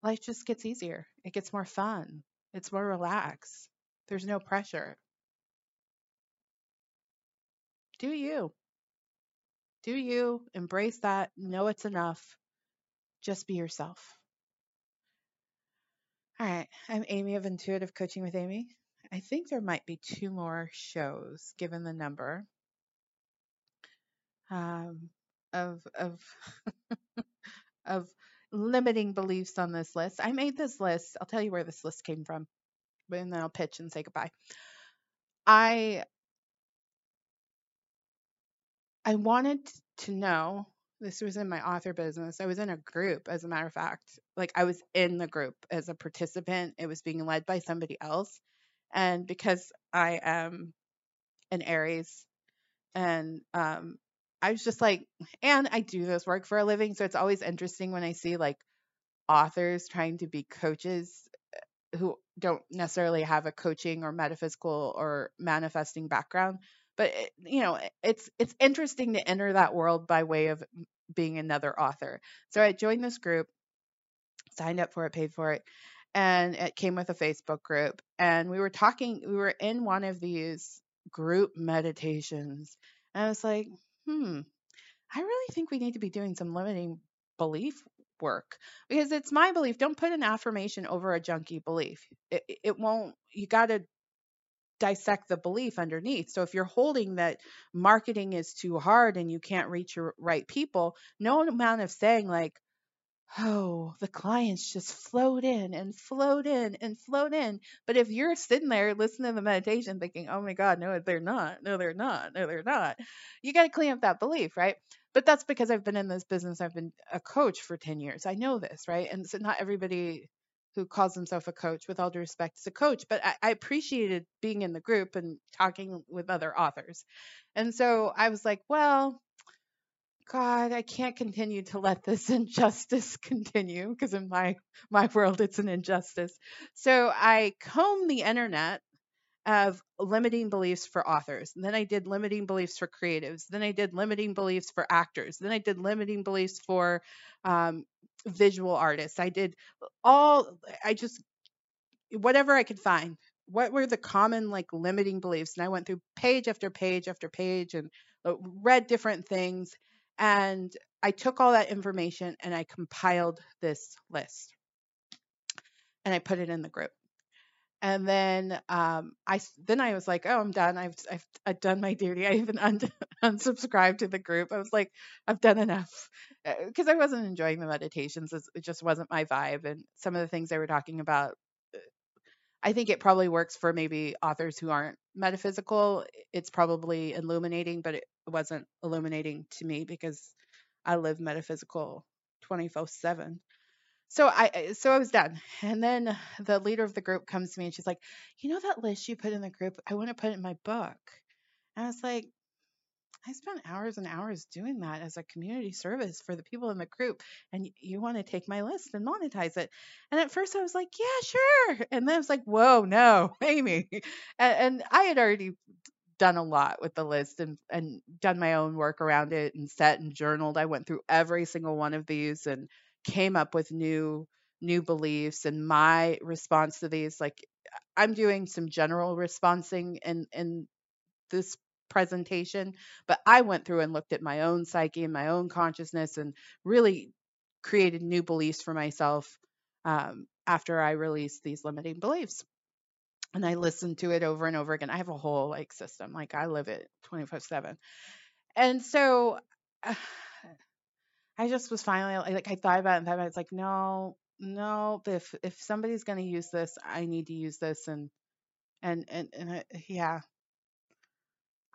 life just gets easier. It gets more fun. It's more relaxed. There's no pressure. Do you? Do you embrace that? Know it's enough. Just be yourself. All right. I'm Amy of Intuitive Coaching with Amy. I think there might be two more shows given the number um, of of of limiting beliefs on this list. I made this list. I'll tell you where this list came from, and then I'll pitch and say goodbye. I I wanted to know this was in my author business. I was in a group, as a matter of fact. Like I was in the group as a participant. It was being led by somebody else. And because I am an Aries and um I was just like, and I do this work for a living. So it's always interesting when I see like authors trying to be coaches eh, who don't necessarily have a coaching or metaphysical or manifesting background but it, you know it's it's interesting to enter that world by way of being another author so i joined this group signed up for it paid for it and it came with a facebook group and we were talking we were in one of these group meditations and i was like hmm i really think we need to be doing some limiting belief work because it's my belief don't put an affirmation over a junky belief it, it won't you got to dissect the belief underneath. So if you're holding that marketing is too hard and you can't reach your right people, no amount of saying like oh, the clients just float in and float in and float in. But if you're sitting there listening to the meditation thinking, oh my God, no, they're not. No, they're not. No, they're not. You got to clean up that belief, right? But that's because I've been in this business. I've been a coach for 10 years. I know this, right? And so not everybody who calls himself a coach, with all due respect, is a coach. But I, I appreciated being in the group and talking with other authors. And so I was like, well, God, I can't continue to let this injustice continue because in my my world it's an injustice. So I combed the internet of limiting beliefs for authors. And then I did limiting beliefs for creatives. Then I did limiting beliefs for actors. Then I did limiting beliefs for um, visual artists. I did all. I just whatever I could find. What were the common like limiting beliefs? And I went through page after page after page and uh, read different things and I took all that information and I compiled this list and I put it in the group. And then um, I then I was like, oh, I'm done. I've I've, I've done my duty. I even un- unsubscribed to the group. I was like, I've done enough because uh, I wasn't enjoying the meditations. It just wasn't my vibe, and some of the things they were talking about I think it probably works for maybe authors who aren't metaphysical. It's probably illuminating, but it wasn't illuminating to me because I live metaphysical 24/7. So I so I was done. And then the leader of the group comes to me and she's like, "You know that list you put in the group? I want to put it in my book." And I was like, I spent hours and hours doing that as a community service for the people in the group. And you want to take my list and monetize it. And at first I was like, yeah, sure. And then I was like, whoa, no, Amy. And, and I had already done a lot with the list and, and done my own work around it and set and journaled. I went through every single one of these and came up with new new beliefs and my response to these like I'm doing some general responding in in this presentation, but I went through and looked at my own psyche and my own consciousness and really created new beliefs for myself um, after I released these limiting beliefs. And I listened to it over and over again. I have a whole like system, like I live it 24 7. And so uh, I just was finally like, I thought about it and thought about it. It's like, no, no, if if somebody's going to use this, I need to use this. And, and, and, and uh, yeah,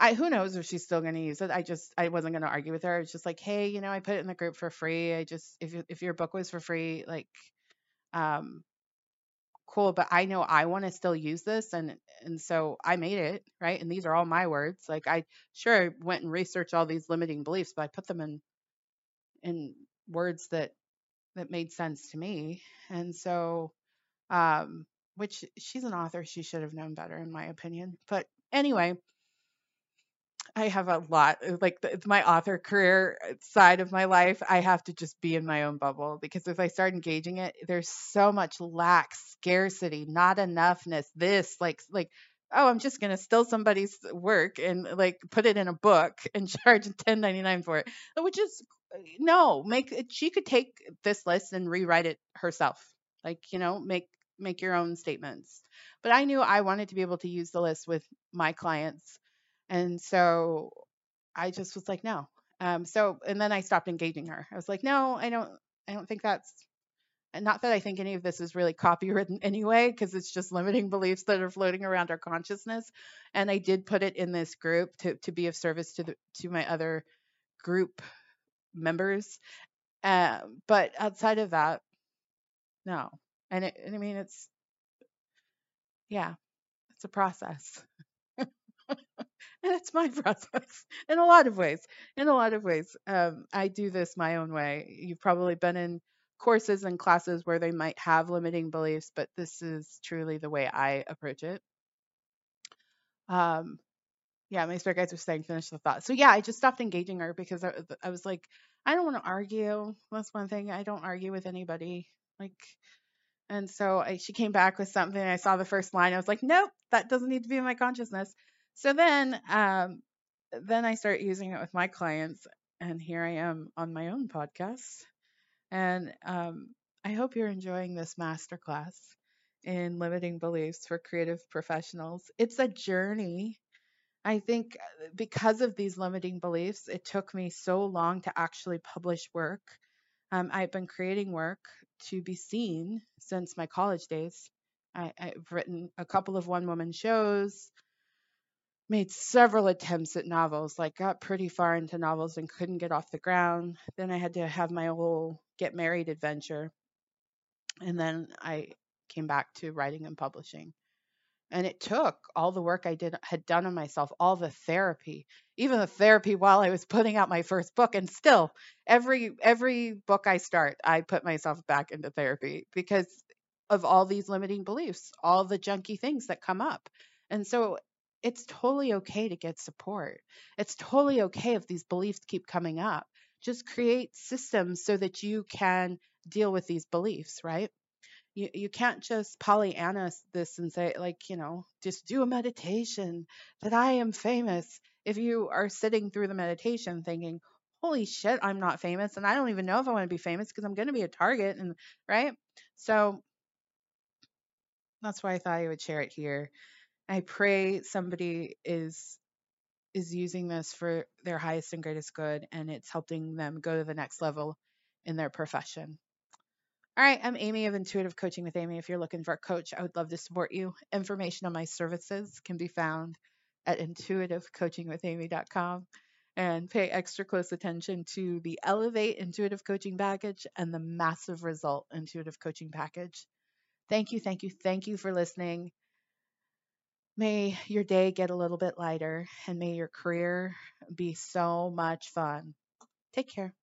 I who knows if she's still going to use it. I just I wasn't going to argue with her. It's just like, hey, you know, I put it in the group for free. I just if if your book was for free, like, um, cool. But I know I want to still use this, and and so I made it right. And these are all my words. Like I sure went and researched all these limiting beliefs, but I put them in in words that that made sense to me. And so, um, which she's an author, she should have known better, in my opinion. But anyway I have a lot uh, like my author career uh, side of my life. I have to just be in my own bubble because if I start engaging it, there's so much lack, scarcity, not enoughness. This like like oh, I'm just gonna steal somebody's work and like put it in a book and charge 10.99 for it, which is uh, no. Make she could take this list and rewrite it herself. Like you know, make make your own statements. But I knew I wanted to be able to use the list with my clients and so I just was like, no. Um, so, and then I stopped engaging her. I was like, no, I don't, I don't think that's, not that I think any of this is really copywritten anyway, because it's just limiting beliefs that are floating around our consciousness. And I did put it in this group to, to be of service to the, to my other group members. Uh, but outside of that, no. And, it, and I mean, it's, yeah, it's a process. and it's my process in a lot of ways. In a lot of ways, um, I do this my own way. You've probably been in courses and classes where they might have limiting beliefs, but this is truly the way I approach it. Um, yeah, my spirit guides were saying finish the thought. So yeah, I just stopped engaging her because I, I was like, I don't want to argue. That's one thing. I don't argue with anybody. Like, and so I, she came back with something. I saw the first line. I was like, nope, that doesn't need to be in my consciousness. So then, um, then I start using it with my clients, and here I am on my own podcast. And um, I hope you're enjoying this masterclass in limiting beliefs for creative professionals. It's a journey. I think uh, because of these limiting beliefs, it took me so long to actually publish work. Um, I've been creating work to be seen since my college days. I, I've written a couple of one woman shows, made several attempts at novels, like got pretty far into novels and couldn't get off the ground. Then I had to have my whole get married adventure. And then I came back to writing and publishing and it took all the work I did had done on myself, all the therapy, even the therapy while I was putting out my first book and still every every book I start, I put myself back into therapy because of all these limiting beliefs, all the junky things that come up. And so it's totally okay to get support. It's totally okay if these beliefs keep coming up. Just create systems so that you can deal with these beliefs, right? you, you can't just Pollyanna this and say, like, you know, just do a meditation that I am famous. If you are sitting through the meditation thinking, holy shit, I'm not famous and I don't even know if I want to be famous because I'm going to be a target and right? So that's why I thought I would share it here. I pray somebody is is using this for their highest and greatest good and it's helping them go to the next level in their profession. All right, I'm Amy of Intuitive Coaching with Amy. If you're looking for a coach, I would love to support you. Information on my services can be found at intuitivecoachingwithamy.com and pay extra close attention to the Elevate Intuitive Coaching Package and the Massive Result Intuitive Coaching Package. Thank you, thank you, thank you for listening. May your day get a little bit lighter and may your career be so much fun. Take care.